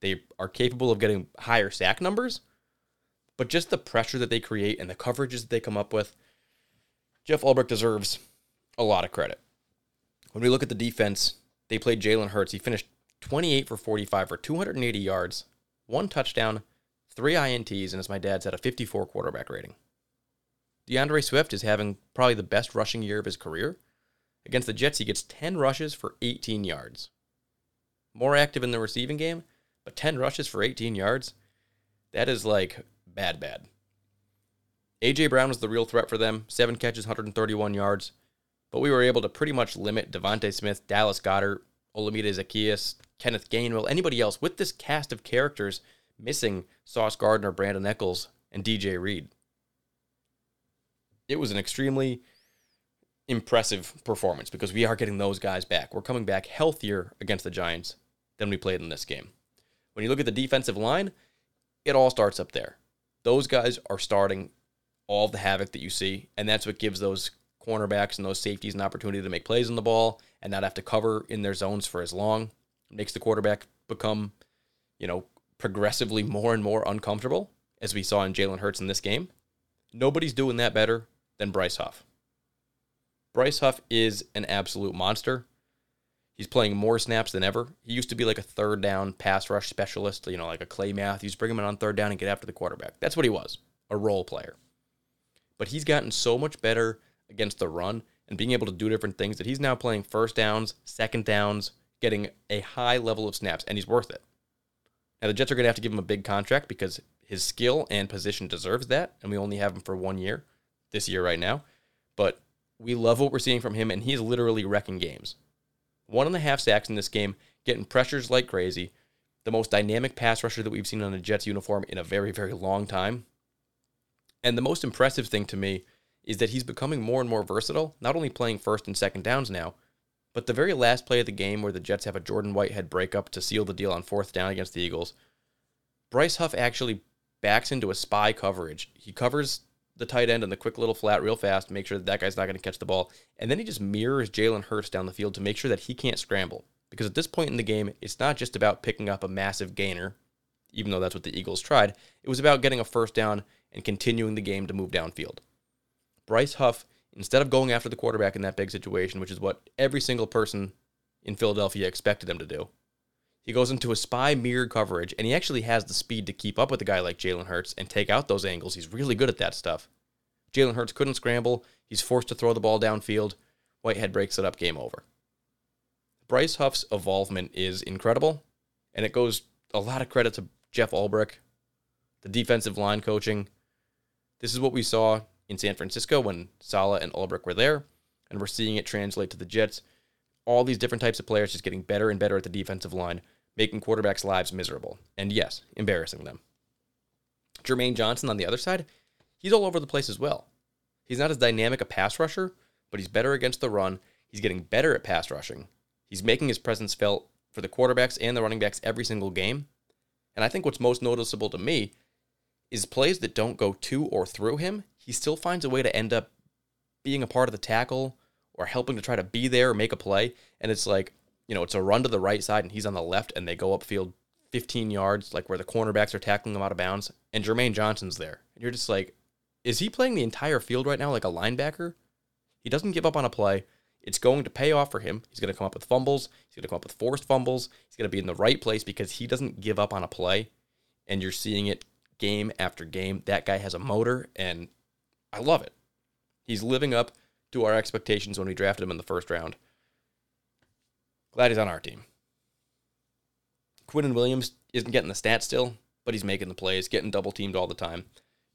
They are capable of getting higher sack numbers, but just the pressure that they create and the coverages that they come up with, Jeff Ulbrich deserves a lot of credit. When we look at the defense, they played Jalen Hurts. He finished 28 for 45 for 280 yards, one touchdown, three INTs, and as my dad said, a 54 quarterback rating. D'Andre Swift is having probably the best rushing year of his career. Against the Jets, he gets 10 rushes for 18 yards. More active in the receiving game, but 10 rushes for 18 yards, that is like bad, bad. A.J. Brown was the real threat for them, seven catches, 131 yards. But we were able to pretty much limit DeVonta Smith, Dallas Goedert, Olamide Zaccheaus, Kenneth Gainwell, anybody else with this cast of characters missing Sauce Gardner, Brandon Echols, and DJ Reed. It was an extremely impressive performance because we are getting those guys back. We're coming back healthier against the Giants than we played in this game. When you look at the defensive line, it all starts up there. Those guys are starting all the havoc that you see, and that's what gives those cornerbacks and those safeties an opportunity to make plays on the ball and not have to cover in their zones for as long. It makes the quarterback become, you know, progressively more and more uncomfortable, as we saw in Jalen Hurts in this game. Nobody's doing that better than Bryce Huff. Bryce Huff is an absolute monster. He's playing more snaps than ever. He used to be like a third down pass rush specialist, you know, like a Clay Matthews, bring him in on third down and get after the quarterback. That's what he was, a role player. But he's gotten so much better against the run and being able to do different things that he's now playing first downs, second downs, getting a high level of snaps, and he's worth it. Now, the Jets are going to have to give him a big contract because his skill and position deserves that, and we only have him for one year, this year right now. But we love what we're seeing from him, and he's literally wrecking games. One and a half sacks in this game, getting pressures like crazy. The most dynamic pass rusher that we've seen on a Jets uniform in a very, very long time. And the most impressive thing to me is that he's becoming more and more versatile, not only playing first and second downs now, but the very last play of the game where the Jets have a Jordan Whitehead breakup to seal the deal on fourth down against the Eagles, Bryce Huff actually backs into a spy coverage. He covers the tight end on the quick little flat real fast, make sure that that guy's not going to catch the ball. And then he just mirrors Jalen Hurts down the field to make sure that he can't scramble. Because at this point in the game, it's not just about picking up a massive gainer, even though that's what the Eagles tried. It was about getting a first down and continuing the game to move downfield. Bryce Huff, instead of going after the quarterback in that big situation, which is what every single person in Philadelphia expected him to do, he goes into a spy mirror coverage, and he actually has the speed to keep up with a guy like Jalen Hurts and take out those angles. He's really good at that stuff. Jalen Hurts couldn't scramble. He's forced to throw the ball downfield. Whitehead breaks it up, game over. Bryce Huff's involvement is incredible, and it goes a lot of credit to Jeff Ulbrich, the defensive line coaching. This is what we saw in San Francisco when Saleh and Ulbrich were there, and we're seeing it translate to the Jets. All these different types of players just getting better and better at the defensive line, making quarterbacks' lives miserable, and yes, embarrassing them. Jermaine Johnson on the other side, he's all over the place as well. He's not as dynamic a pass rusher, but he's better against the run. He's getting better at pass rushing. He's making his presence felt for the quarterbacks and the running backs every single game. And I think what's most noticeable to me is plays that don't go to or through him, he still finds a way to end up being a part of the tackle or helping to try to be there or make a play. And it's like, you know, it's a run to the right side and he's on the left and they go upfield 15 yards, like where the cornerbacks are tackling him out of bounds, and Jermaine Johnson's there. And you're just like, is he playing the entire field right now like a linebacker? He doesn't give up on a play. It's going to pay off for him. He's going to come up with fumbles. He's going to come up with forced fumbles. He's going to be in the right place because he doesn't give up on a play. And you're seeing it game after game. That guy has a motor, and I love it. He's living up to our expectations when we drafted him in the first round. Glad he's on our team. Quinnen Williams isn't getting the stats still, but he's making the plays, getting double teamed all the time.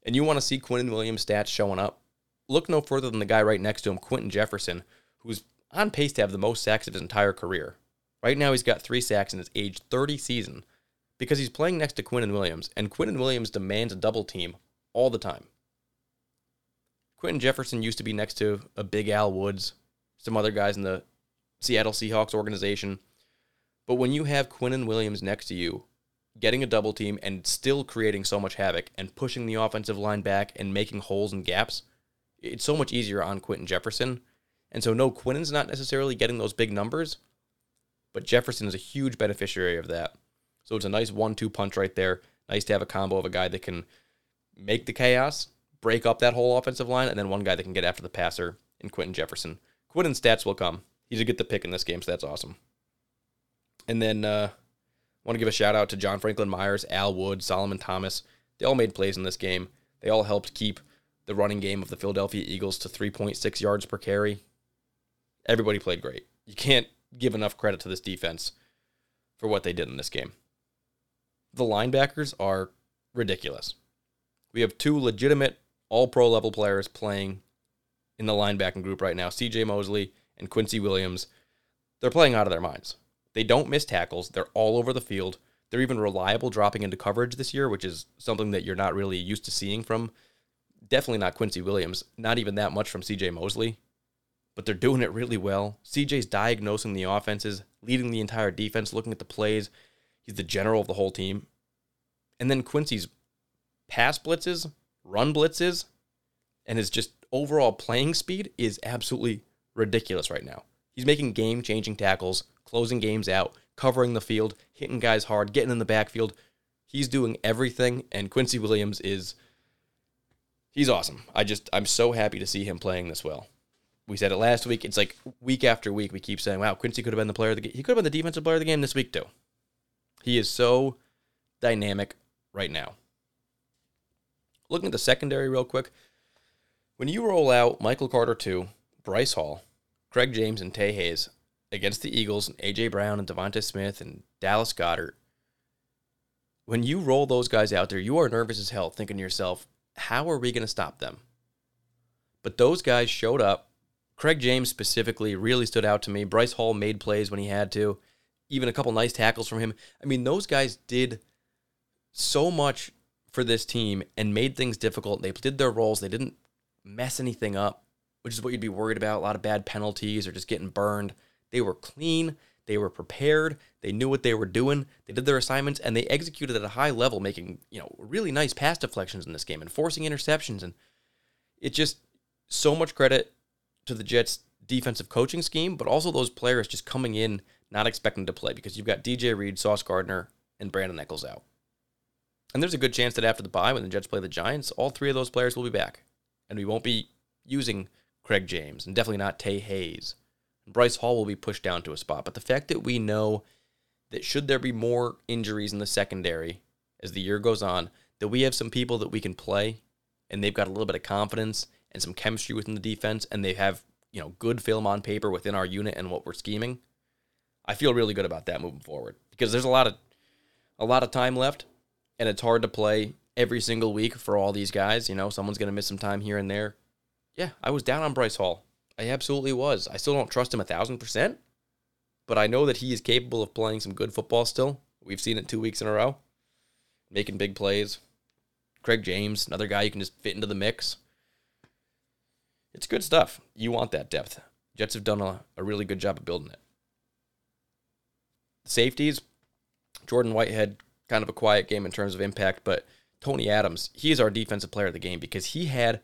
And you want to see Quinnen Williams' stats showing up? Look no further than the guy right next to him, Quinton Jefferson, who's on pace to have the most sacks of his entire career. Right now, he's got three sacks in his age 30 season because he's playing next to Quinnen Williams, and Quinnen Williams demands a double team all the time. Quinton Jefferson used to be next to a Big Al Woods, some other guys in the Seattle Seahawks organization. But when you have Quinnen Williams next to you, getting a double team and still creating so much havoc and pushing the offensive line back and making holes and gaps, it's so much easier on Quinton Jefferson. And so, no, Quinnen's not necessarily getting those big numbers, but Jefferson is a huge beneficiary of that. So it's a nice one two punch right there. Nice to have a combo of a guy that can make the chaos, break up that whole offensive line, and then one guy that can get after the passer in Quinton Jefferson. Quinton's stats will come. He's a get the pick in this game, so that's awesome. And then uh, want to give a shout out to John Franklin Myers, Al Wood, Solomon Thomas. They all made plays in this game. They all helped keep the running game of the Philadelphia Eagles to 3.6 yards per carry. Everybody played great. You can't give enough credit to this defense for what they did in this game. The linebackers are ridiculous. We have two legitimate all pro level players playing in the linebacking group right now CJ Mosley and Quincy Williams. They're playing out of their minds. They don't miss tackles, they're all over the field. They're even reliable dropping into coverage this year, which is something that you're not really used to seeing from definitely not Quincy Williams, not even that much from CJ Mosley, but they're doing it really well. CJ's diagnosing the offenses, leading the entire defense, looking at the plays. He's the general of the whole team. And then Quincy's pass blitzes, run blitzes, and his just overall playing speed is absolutely ridiculous right now. He's making game changing tackles, closing games out, covering the field, hitting guys hard, getting in the backfield. He's doing everything, and Quincy Williams is. He's awesome. I just, I'm so happy to see him playing this well. We said it last week. It's like week after week, we keep saying, wow, Quincy could have been the player of the game. He could have been the defensive player of the game this week, too. He is so dynamic right now. Looking at the secondary real quick, when you roll out Michael Carter 2, Bryce Hall, Craig James, and Tae Hayes against the Eagles, and A.J. Brown, and Devonta Smith, and Dallas Goedert, when you roll those guys out there, you are nervous as hell thinking to yourself, how are we going to stop them? But those guys showed up. Craig James specifically really stood out to me. Bryce Hall made plays when he had to, even a couple nice tackles from him. I mean, those guys did so much for this team and made things difficult. They did their roles. They didn't mess anything up, which is what you'd be worried about. A lot of bad penalties or just getting burned. They were clean. They were prepared. They knew what they were doing. They did their assignments and they executed at a high level, making you know really nice pass deflections in this game and forcing interceptions. And it just so much credit to the Jets' defensive coaching scheme, but also those players just coming in not expecting to play because you've got DJ Reed, Sauce Gardner, and Brandon Echols out. And there's a good chance that after the bye, when the Jets play the Giants, all three of those players will be back. And we won't be using Craig James and definitely not Tae Hayes. Bryce Hall will be pushed down to a spot. But the fact that we know that should there be more injuries in the secondary as the year goes on, that we have some people that we can play and they've got a little bit of confidence and some chemistry within the defense and they have, you know, good film on paper within our unit and what we're scheming. I feel really good about that moving forward because there's a lot of a lot of time left and it's hard to play every single week for all these guys. You know, someone's going to miss some time here and there. Yeah, I was down on Bryce Hall. I absolutely was. I still don't trust him a thousand percent, but I know that he is capable of playing some good football still. We've seen it two weeks in a row, making big plays. Craig James, another guy you can just fit into the mix. It's good stuff. You want that depth. Jets have done a, a really good job of building it. Safeties, Jordan Whitehead, kind of a quiet game in terms of impact, but Tony Adams, he is our defensive player of the game because he had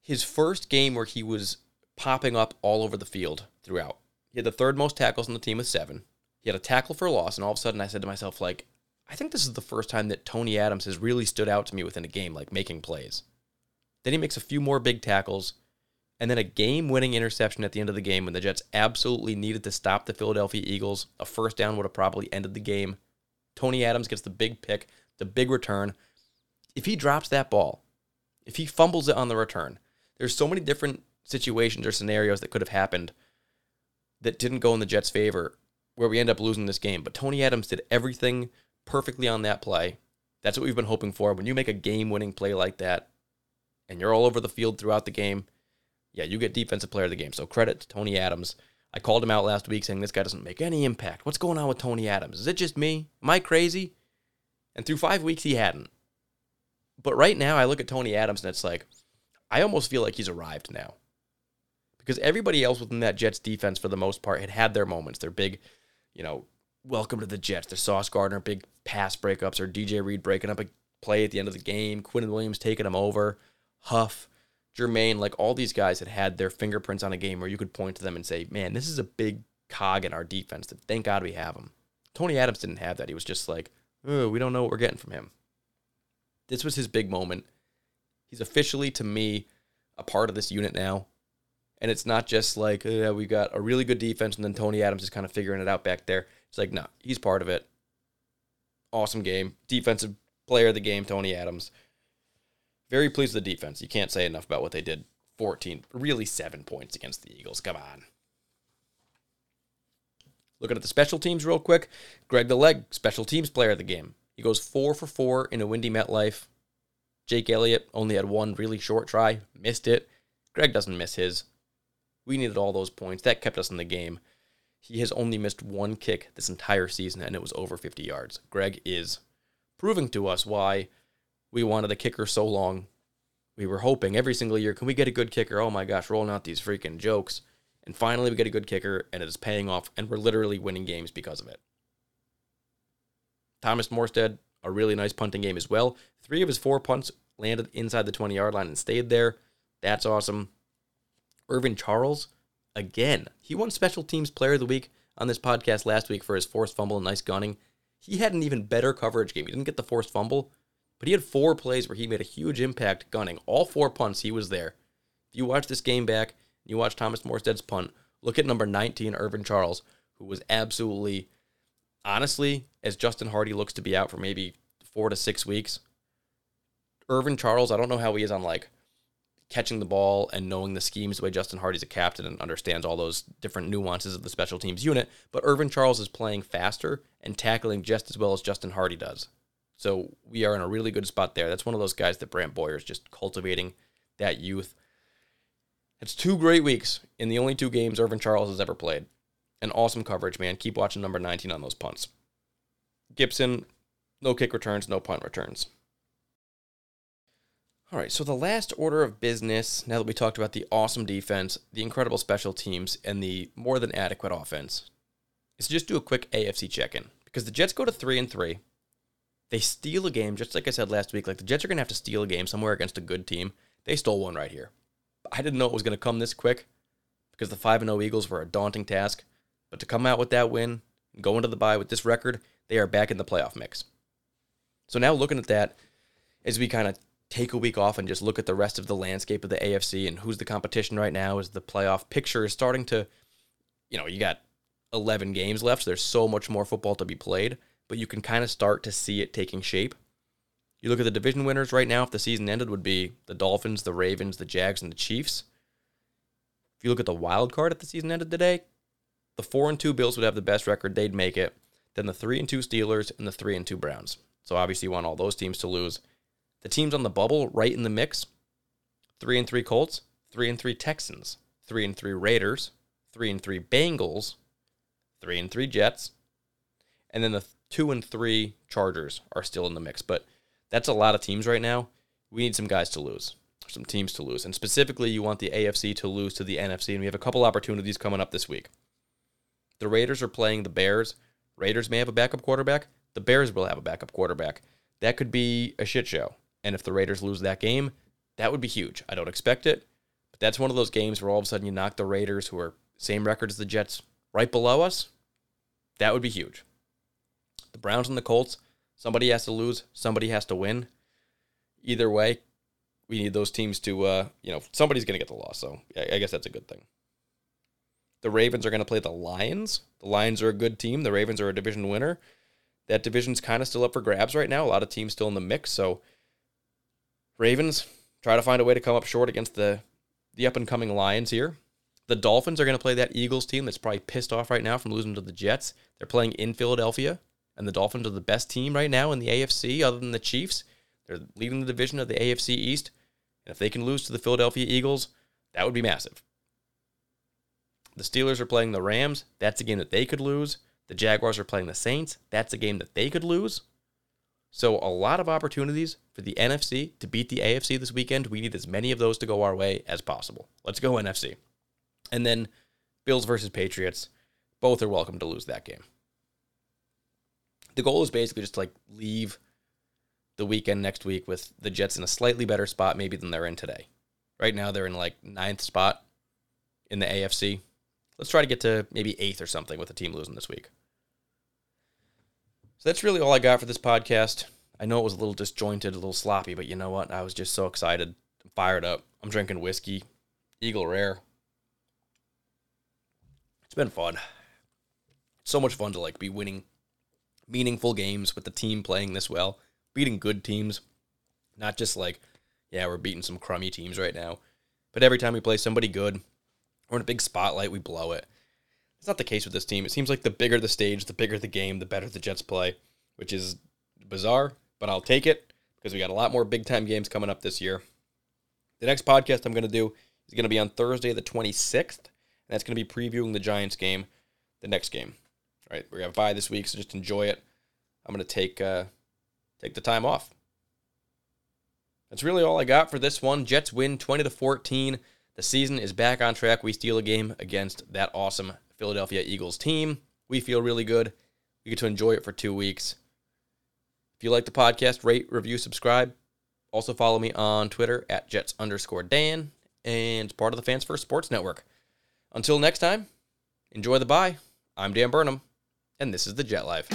his first game where he was popping up all over the field throughout. He had the third most tackles on the team with seven. He had a tackle for a loss, and all of a sudden I said to myself, like, I think this is the first time that Tony Adams has really stood out to me within a game, like making plays. Then he makes a few more big tackles, and then a game winning interception at the end of the game when the Jets absolutely needed to stop the Philadelphia Eagles. A first down would have probably ended the game. Tony Adams gets the big pick, the big return. If he drops that ball, if he fumbles it on the return, there's so many different situations or scenarios that could have happened that didn't go in the Jets' favor where we end up losing this game. But Tony Adams did everything perfectly on that play. That's what we've been hoping for. When you make a game winning play like that and you're all over the field throughout the game, yeah, you get defensive player of the game. So credit to Tony Adams. I called him out last week saying this guy doesn't make any impact. What's going on with Tony Adams? Is it just me? Am I crazy? And through five weeks, he hadn't. But right now, I look at Tony Adams and it's like, I almost feel like he's arrived now. Because everybody else within that Jets defense, for the most part, had had their moments. Their big, you know, welcome to the Jets. Their Sauce Gardner big pass breakups, or DJ Reed breaking up a play at the end of the game. Quinnen Williams taking him over. Huff, Jermaine, like all these guys had had their fingerprints on a game where you could point to them and say, man, this is a big cog in our defense. That thank God we have him. Tony Adams didn't have that. He was just like, oh, we don't know what we're getting from him. This was his big moment. He's officially, to me, a part of this unit now. And it's not just like, uh, we got a really good defense and then Tony Adams is kind of figuring it out back there. It's like, no, he's part of it. Awesome game. Defensive player of the game, Tony Adams. Very pleased with the defense. You can't say enough about what they did. 14, really seven points against the Eagles. Come on. Looking at the special teams real quick. Greg the Leg, special teams player of the game. He goes four for four in a windy MetLife. Jake Elliott only had one really short try, missed it. Greg doesn't miss his. We needed all those points. That kept us in the game. He has only missed one kick this entire season, and it was over 50 yards. Greg is proving to us why we wanted a kicker so long. We were hoping every single year, can we get a good kicker? Oh my gosh, rolling out these freaking jokes. And finally, we get a good kicker, and it is paying off, and we're literally winning games because of it. Thomas Morstead, a really nice punting game as well. Three of his four punts landed inside the 20 yard line and stayed there. That's awesome. Irvin Charles, again, he won Special Teams Player of the Week on this podcast last week for his forced fumble and nice gunning. He had an even better coverage game. He didn't get the forced fumble, but he had four plays where he made a huge impact gunning. All four punts, he was there. If you watch this game back, you watch Thomas Morstead's punt, look at number 19, Irvin Charles, who was absolutely honestly, as Justin Hardy looks to be out for maybe four to six weeks, Irvin Charles, I don't know how he is on like catching the ball and knowing the schemes the way Justin Hardy's a captain and understands all those different nuances of the special teams unit, but Irvin Charles is playing faster and tackling just as well as Justin Hardy does. So we are in a really good spot there. That's one of those guys that Brant Boyer is just cultivating that youth. It's two great weeks in the only two games Irvin Charles has ever played an awesome coverage, man. Keep watching number 19 on those punts. Gipson, no kick returns, no punt returns. All right, so the last order of business, now that we talked about the awesome defense, the incredible special teams, and the more than adequate offense, is to just do a quick AFC check in. Because the Jets go to 3 and 3. They steal a game, just like I said last week. Like the Jets are going to have to steal a game somewhere against a good team. They stole one right here. I didn't know it was going to come this quick because the 5 0 Eagles were a daunting task. But to come out with that win go into the bye with this record, they are back in the playoff mix. So now looking at that, as we kind of take a week off and just look at the rest of the landscape of the AFC and who's the competition right now, as the playoff picture is starting to, you know, you got 11 games left, so there's so much more football to be played, but you can kind of start to see it taking shape. You look at the division winners right now, if the season ended, would be the Dolphins, the Ravens, the Jags, and the Chiefs. If you look at the wild card at the season ended today, the four and two Bills would have the best record; they'd make it. Then the three and two Steelers and the three and two Browns. So obviously, you want all those teams to lose. The teams on the bubble, right in the mix: three and three Colts, three and three Texans, three and three Raiders, three and three Bengals, three and three Jets, and then the two and three Chargers are still in the mix. But that's a lot of teams right now. We need some guys to lose, some teams to lose, and specifically, you want the AFC to lose to the NFC. And we have a couple opportunities coming up this week. The Raiders are playing the Bears. Raiders may have a backup quarterback. The Bears will have a backup quarterback. That could be a shit show. And if the Raiders lose that game, that would be huge. I don't expect it, but that's one of those games where all of a sudden you knock the Raiders, who are same record as the Jets, right below us. That would be huge. The Browns and the Colts, somebody has to lose, somebody has to win. Either way, we need those teams to, uh, you know, somebody's going to get the loss. So I guess that's a good thing. The Ravens are going to play the Lions. The Lions are a good team. The Ravens are a division winner. That division's kind of still up for grabs right now. A lot of teams still in the mix. So Ravens try to find a way to come up short against the the up and coming Lions here. The Dolphins are going to play that Eagles team that's probably pissed off right now from losing to the Jets. They're playing in Philadelphia, and the Dolphins are the best team right now in the AFC other than the Chiefs. They're leading the division of the AFC East. And if they can lose to the Philadelphia Eagles, that would be massive. The Steelers are playing the Rams. That's a game that they could lose. The Jaguars are playing the Saints. That's a game that they could lose. So, a lot of opportunities for the NFC to beat the AFC this weekend. We need as many of those to go our way as possible. Let's go NFC. And then Bills versus Patriots. Both are welcome to lose that game. The goal is basically just to like leave the weekend next week with the Jets in a slightly better spot maybe than they're in today. Right now they're in like ninth spot in the AFC. Let's try to get to maybe eighth or something with the team losing this week. So that's really all I got for this podcast. I know it was a little disjointed, a little sloppy, but you know what? I was just so excited, I'm fired up. I'm drinking whiskey, Eagle Rare. It's been fun. so much fun to like be winning meaningful games with the team playing this well beating good teams, not just like, yeah, we're beating some crummy teams right now. But every time we play somebody good, we're in a big spotlight, we blow it. It's not the case with this team. It seems like the bigger the stage, the bigger the game, the better the Jets play, which is bizarre, but I'll take it because we got a lot more big time games coming up this year. The next podcast I'm going to do is going to be on Thursday, the 26th, and that's going to be previewing the Giants game, the next game. All right, going to buy this week, so just enjoy it. I'm going to take uh, take the time off. That's really all I got for this one. Jets win 20 to 14. The season is back on track. We steal a game against that awesome Philadelphia Eagles team. We feel really good. We get to enjoy it for two weeks. If you like the podcast, rate, review, subscribe. Also follow me on Twitter at Jets underscore Dan and part of the Fans First Sports Network. Until next time, enjoy the bye. I'm Dan Burnham, and this is the Jet Life.